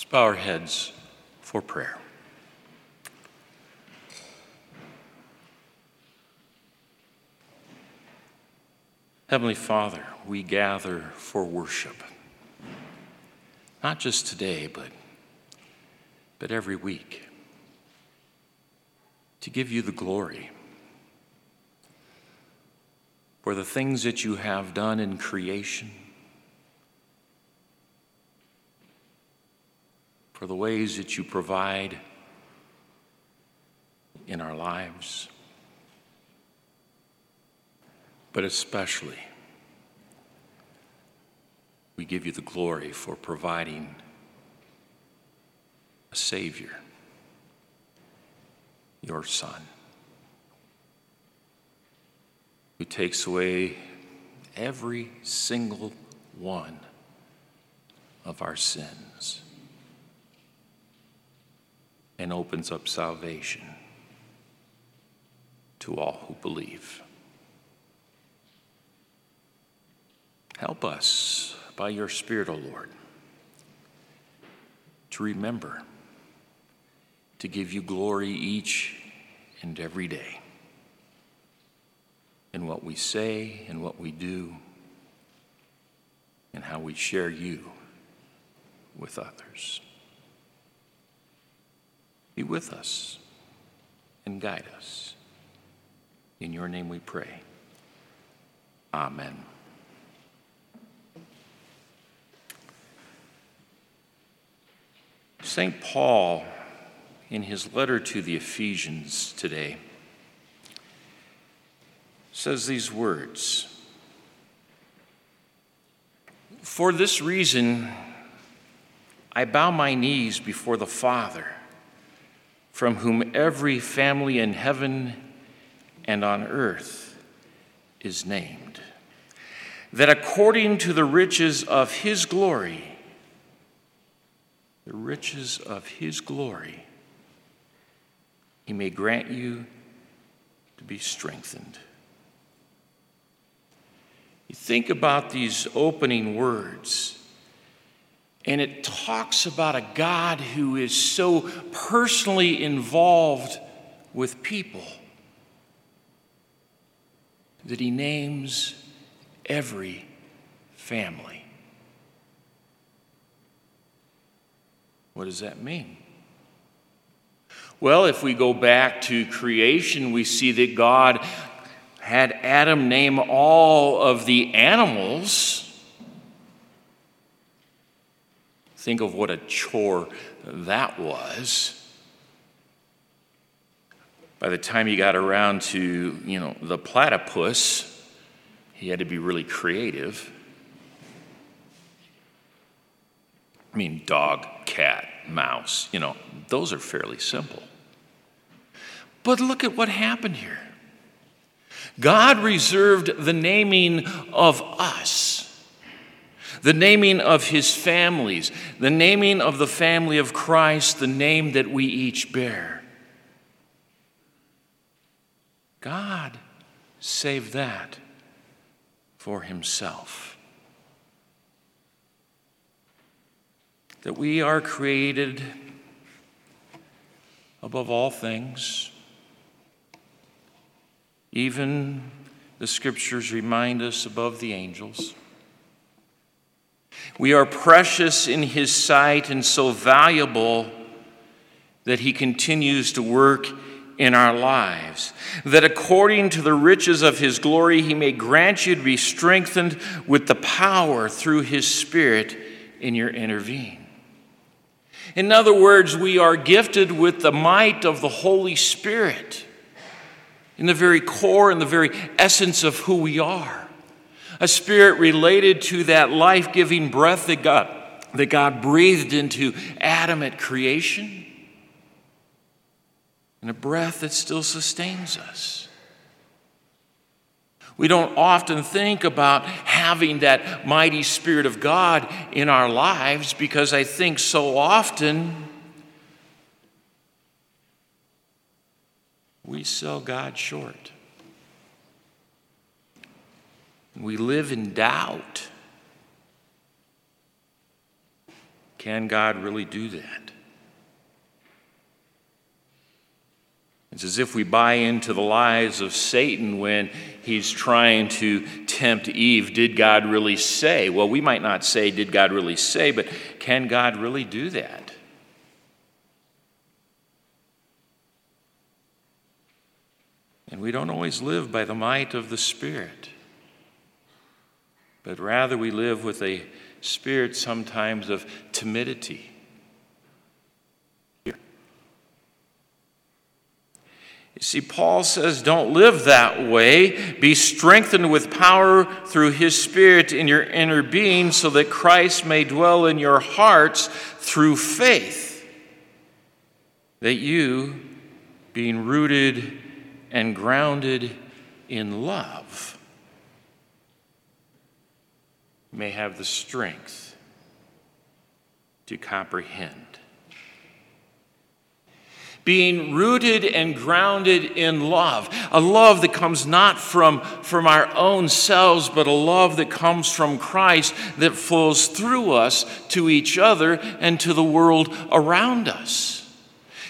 Let's bow our heads for prayer. Heavenly Father, we gather for worship. Not just today, but, but every week. To give you the glory for the things that you have done in creation, for the ways that you provide in our lives, but especially we give you the glory for providing a Savior, your Son, who takes away every single one of our sins and opens up salvation to all who believe. Help us by your Spirit, O Lord, to remember to give you glory each and every day in what we say and what we do and how we share you with others. Be with us and guide us. In your name we pray. Amen. St. Paul, in his letter to the Ephesians today, says these words For this reason, I bow my knees before the Father, from whom every family in heaven and on earth is named, that according to the riches of his glory, the riches of his glory, he may grant you to be strengthened. You think about these opening words, and it talks about a God who is so personally involved with people that he names every family. What does that mean? Well, if we go back to creation, we see that God had Adam name all of the animals. Think of what a chore that was. By the time he got around to, you know, the platypus, he had to be really creative. I mean, dog, cat, mouse, you know, those are fairly simple. But look at what happened here. God reserved the naming of us, the naming of his families, the naming of the family of Christ, the name that we each bear. God saved that for himself. that we are created above all things. Even the scriptures remind us above the angels. We are precious in his sight and so valuable that he continues to work in our lives. That according to the riches of his glory, he may grant you to be strengthened with the power through his spirit in your inner being. In other words, we are gifted with the might of the Holy Spirit in the very core and the very essence of who we are. A spirit related to that life giving breath that God, that God breathed into Adam at creation, and a breath that still sustains us. We don't often think about having that mighty Spirit of God in our lives because I think so often we sell God short. We live in doubt. Can God really do that? It's as if we buy into the lies of Satan when he's trying to tempt Eve. Did God really say? Well, we might not say, Did God really say, but can God really do that? And we don't always live by the might of the Spirit, but rather we live with a spirit sometimes of timidity You see, Paul says, don't live that way. Be strengthened with power through his Spirit in your inner being, so that Christ may dwell in your hearts through faith. That you, being rooted and grounded in love, may have the strength to comprehend being rooted and grounded in love. A love that comes not from, from our own selves, but a love that comes from Christ that flows through us to each other and to the world around us.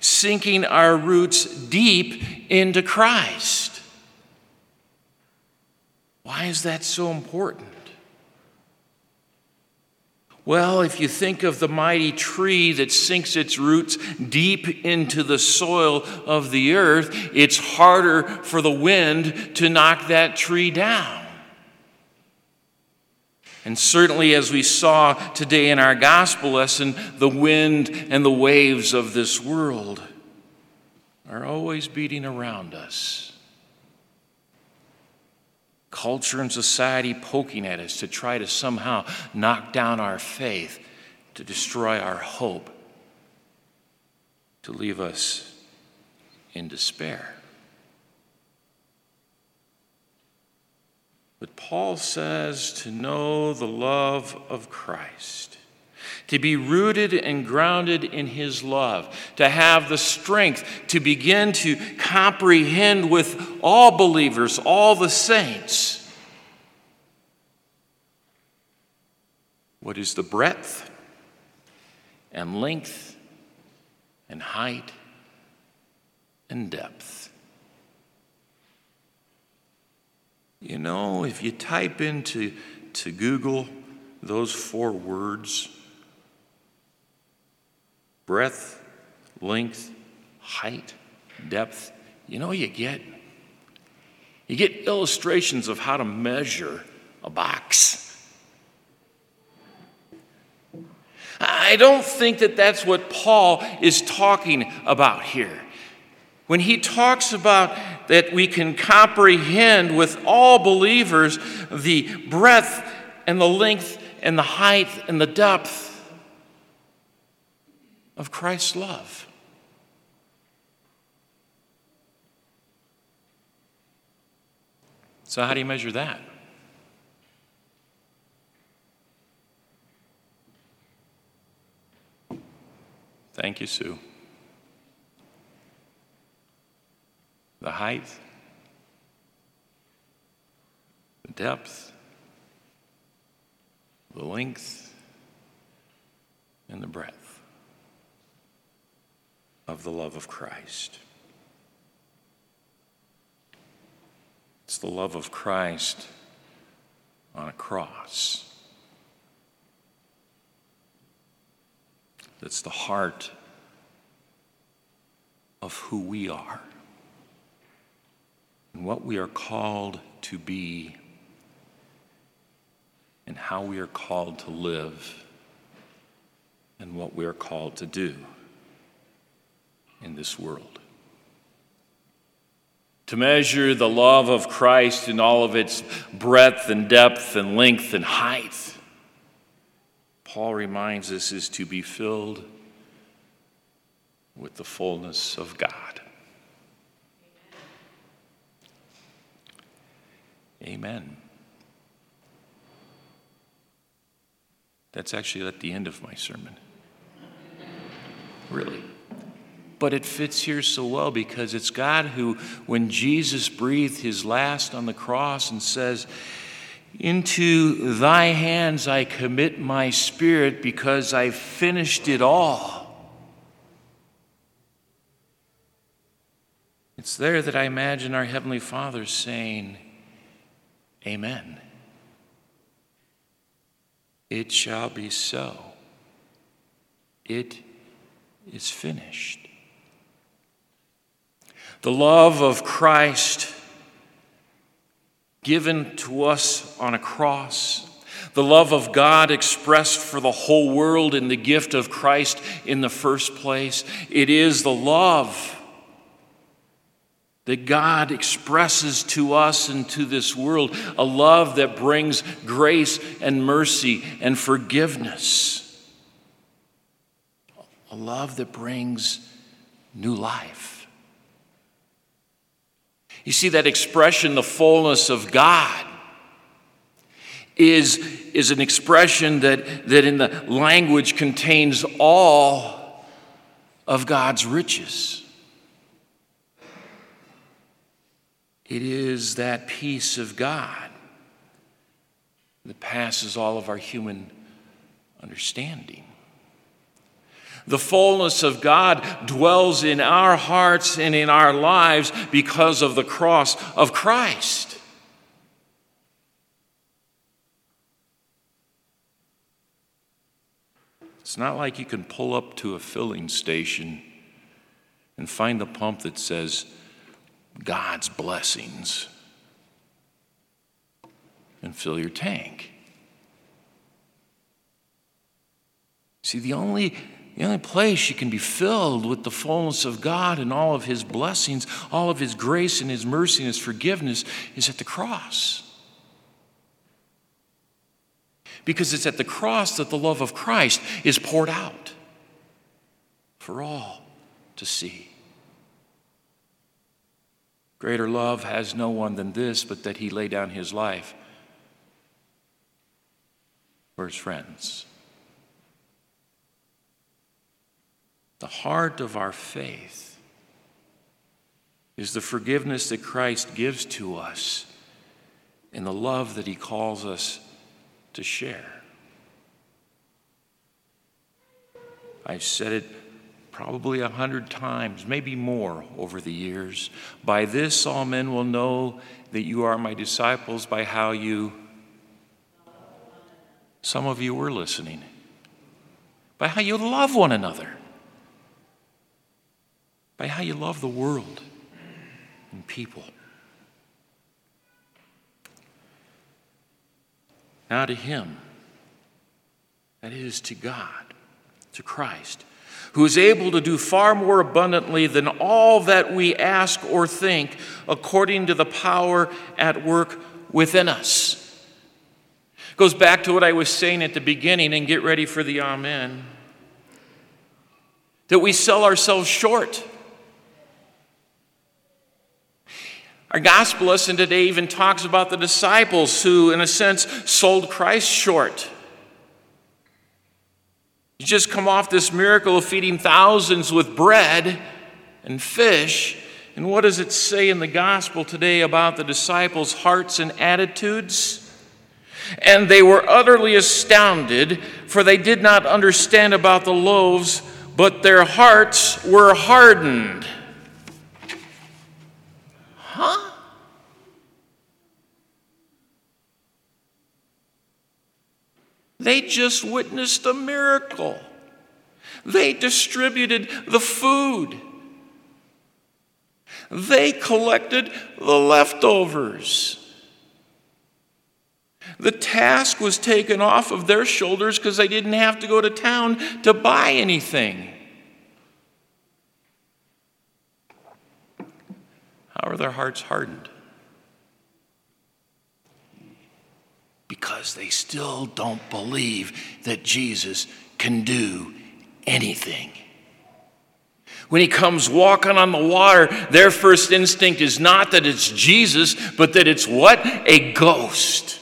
Sinking our roots deep into Christ. Why is that so important? Well, if you think of the mighty tree that sinks its roots deep into the soil of the earth, it's harder for the wind to knock that tree down. And certainly, as we saw today in our gospel lesson, the wind and the waves of this world are always beating around us culture and society poking at us to try to somehow knock down our faith, to destroy our hope, to leave us in despair. But Paul says to know the love of Christ, to be rooted and grounded in his love, to have the strength to begin to comprehend with all believers, all the saints, what is the breadth and length and height and depth. You know, if you type into to Google those four words, breadth, length, height, depth, you know you get? You get illustrations of how to measure a box. I don't think that that's what Paul is talking about here. When he talks about that we can comprehend with all believers the breadth and the length and the height and the depth of Christ's love. So, how do you measure that? Thank you, Sue. The height, the depth, the length, and the breadth of the love of Christ. It's the love of Christ on a cross. that's the heart of who we are and what we are called to be and how we are called to live and what we are called to do in this world. To measure the love of Christ in all of its breadth and depth and length and height Paul reminds us, is to be filled with the fullness of God. Amen. That's actually at the end of my sermon. Really. But it fits here so well because it's God who, when Jesus breathed his last on the cross and says, Into thy hands I commit my spirit because I've finished it all. It's there that I imagine our Heavenly Father saying, Amen. It shall be so. It is finished. The love of Christ given to us on a cross, the love of God expressed for the whole world in the gift of Christ in the first place, it is the love that God expresses to us and to this world a love that brings grace and mercy and forgiveness. A love that brings new life. You see, that expression, the fullness of God, is, is an expression that, that in the language contains all of God's riches. It is that peace of God that passes all of our human understanding. The fullness of God dwells in our hearts and in our lives because of the cross of Christ. It's not like you can pull up to a filling station and find the pump that says God's blessings and fill your tank. See, the only, the only place you can be filled with the fullness of God and all of His blessings, all of His grace and His mercy and His forgiveness is at the cross. Because it's at the cross that the love of Christ is poured out for all to see. Greater love has no one than this, but that he lay down his life for his friends. The heart of our faith is the forgiveness that Christ gives to us and the love that he calls us to share. I've said it probably a hundred times, maybe more over the years. By this, all men will know that you are my disciples by how you, some of you were listening, by how you love one another, by how you love the world and people. Now to Him, that is to God, to Christ who is able to do far more abundantly than all that we ask or think, according to the power at work within us. Goes back to what I was saying at the beginning, and get ready for the Amen. That we sell ourselves short. Our gospel lesson today even talks about the disciples who, in a sense, sold Christ short. You just come off this miracle of feeding thousands with bread and fish. And what does it say in the gospel today about the disciples' hearts and attitudes? And they were utterly astounded, for they did not understand about the loaves, but their hearts were hardened. They just witnessed a miracle. They distributed the food. They collected the leftovers. The task was taken off of their shoulders because they didn't have to go to town to buy anything. How are their hearts hardened? Because they still don't believe that Jesus can do anything. When he comes walking on the water, their first instinct is not that it's Jesus, but that it's what? A ghost.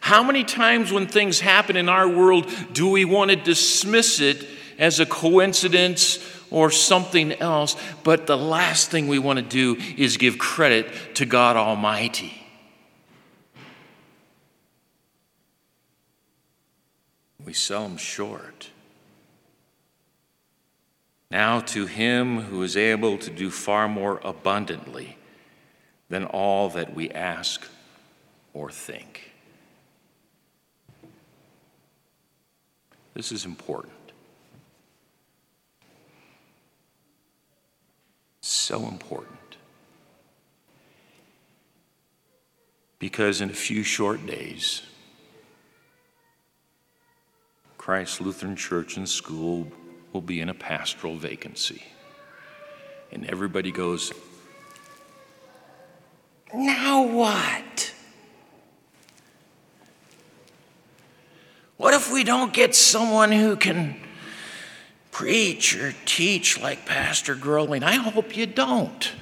How many times when things happen in our world do we want to dismiss it as a coincidence or something else? But the last thing we want to do is give credit to God Almighty. We sell them short. Now, to him who is able to do far more abundantly than all that we ask or think. This is important. So important. Because in a few short days, Christ Lutheran Church and School will be in a pastoral vacancy. And everybody goes, Now what? What if we don't get someone who can preach or teach like Pastor Growling? I hope you don't.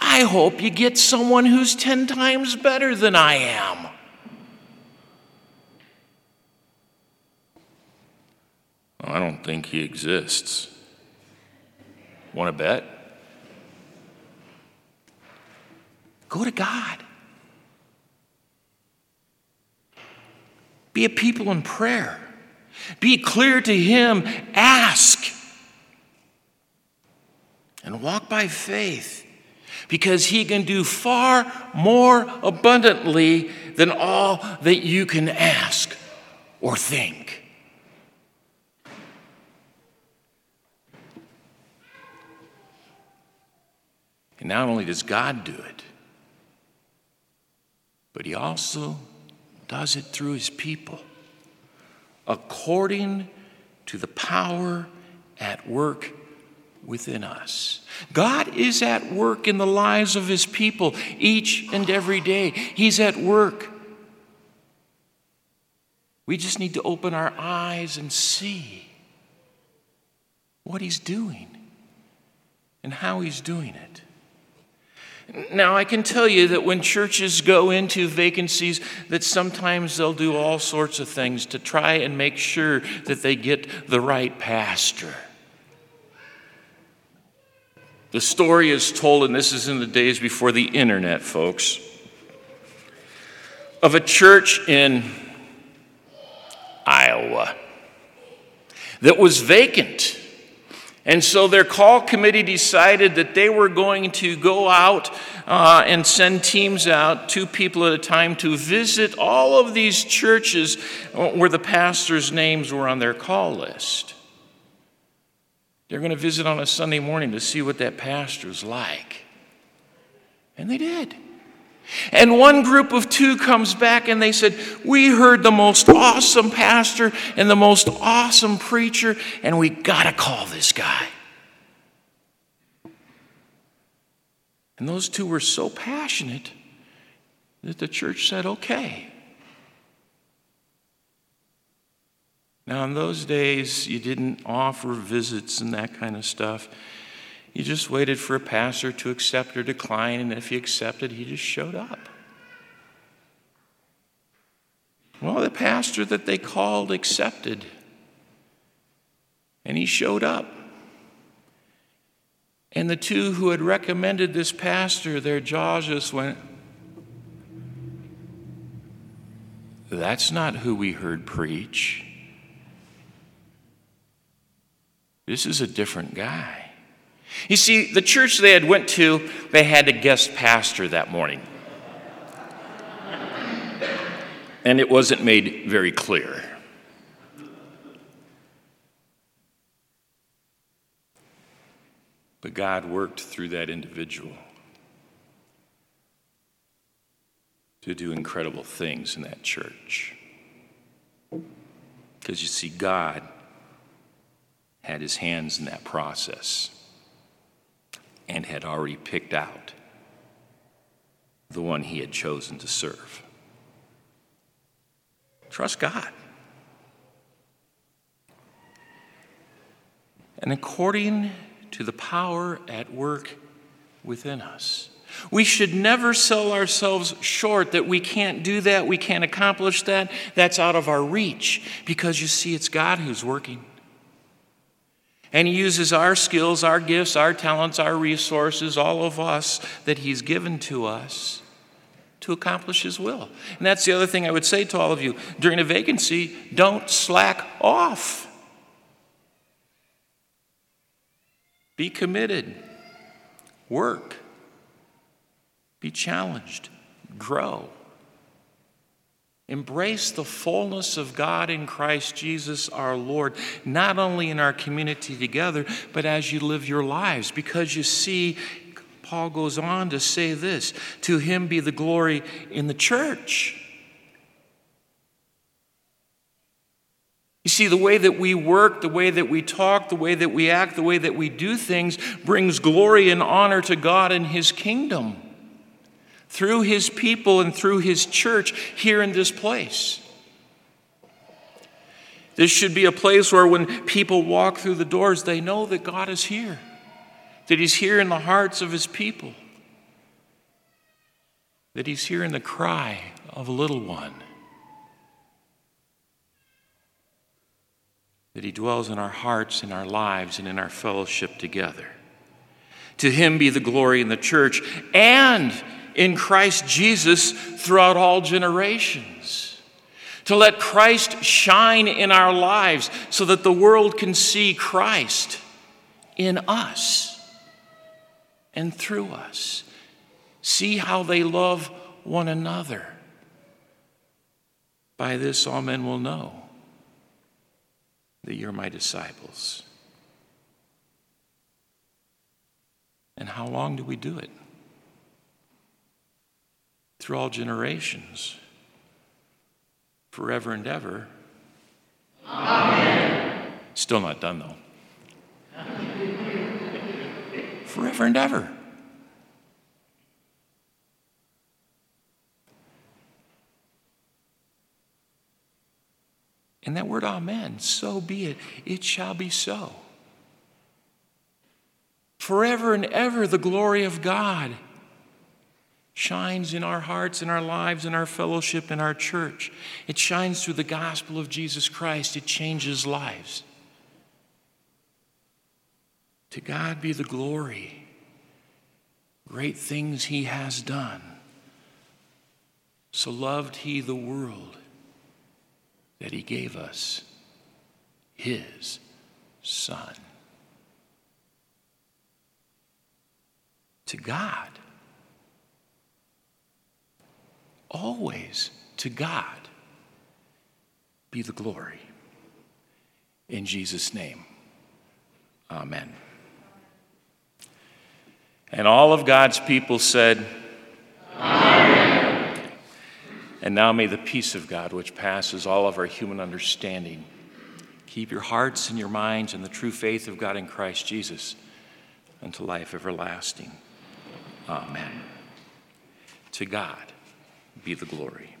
I hope you get someone who's 10 times better than I am. I don't think he exists. Want to bet? Go to God. Be a people in prayer. Be clear to Him. Ask. And walk by faith because He can do far more abundantly than all that you can ask or think. And not only does God do it, but He also does it through His people according to the power at work within us. God is at work in the lives of His people each and every day. He's at work. We just need to open our eyes and see what He's doing and how He's doing it. Now, I can tell you that when churches go into vacancies, that sometimes they'll do all sorts of things to try and make sure that they get the right pastor. The story is told, and this is in the days before the internet, folks, of a church in Iowa that was vacant and so their call committee decided that they were going to go out uh, and send teams out, two people at a time, to visit all of these churches where the pastors' names were on their call list. They're going to visit on a Sunday morning to see what that pastor's like. And they did. And one group of two comes back and they said, We heard the most awesome pastor and the most awesome preacher, and we got to call this guy. And those two were so passionate that the church said, Okay. Now, in those days, you didn't offer visits and that kind of stuff. You just waited for a pastor to accept or decline, and if he accepted, he just showed up. Well, the pastor that they called accepted, and he showed up. And the two who had recommended this pastor, their jaws just went, That's not who we heard preach. This is a different guy. You see, the church they had went to, they had a guest pastor that morning. And it wasn't made very clear. But God worked through that individual to do incredible things in that church. Because you see, God had his hands in that process and had already picked out the one he had chosen to serve. Trust God. And according to the power at work within us, we should never sell ourselves short that we can't do that, we can't accomplish that, that's out of our reach, because you see, it's God who's working. And He uses our skills, our gifts, our talents, our resources, all of us that He's given to us to accomplish His will. And that's the other thing I would say to all of you. During a vacancy, don't slack off. Be committed. Work. Be challenged. Grow. Embrace the fullness of God in Christ Jesus our Lord, not only in our community together, but as you live your lives. Because you see, Paul goes on to say this To him be the glory in the church. You see, the way that we work, the way that we talk, the way that we act, the way that we do things brings glory and honor to God and His kingdom through His people and through His church here in this place. This should be a place where when people walk through the doors, they know that God is here, that He's here in the hearts of His people, that He's here in the cry of a little one. that He dwells in our hearts, in our lives, and in our fellowship together. To Him be the glory in the church and in Christ Jesus throughout all generations. To let Christ shine in our lives so that the world can see Christ in us and through us. See how they love one another. By this, all men will know that you're my disciples. And how long do we do it? Through all generations, forever and ever. Amen. Still not done, though. forever and ever. And that word amen, so be it, it shall be so. Forever and ever, the glory of God shines in our hearts, in our lives, in our fellowship, in our church. It shines through the gospel of Jesus Christ, it changes lives. To God be the glory. Great things he has done. So loved he the world that he gave us his son. To God. Always to God be the glory. In Jesus' name, amen. And all of God's people said, Amen. And now may the peace of God, which passes all of our human understanding, keep your hearts and your minds in the true faith of God in Christ Jesus unto life everlasting. Amen. To God be the glory.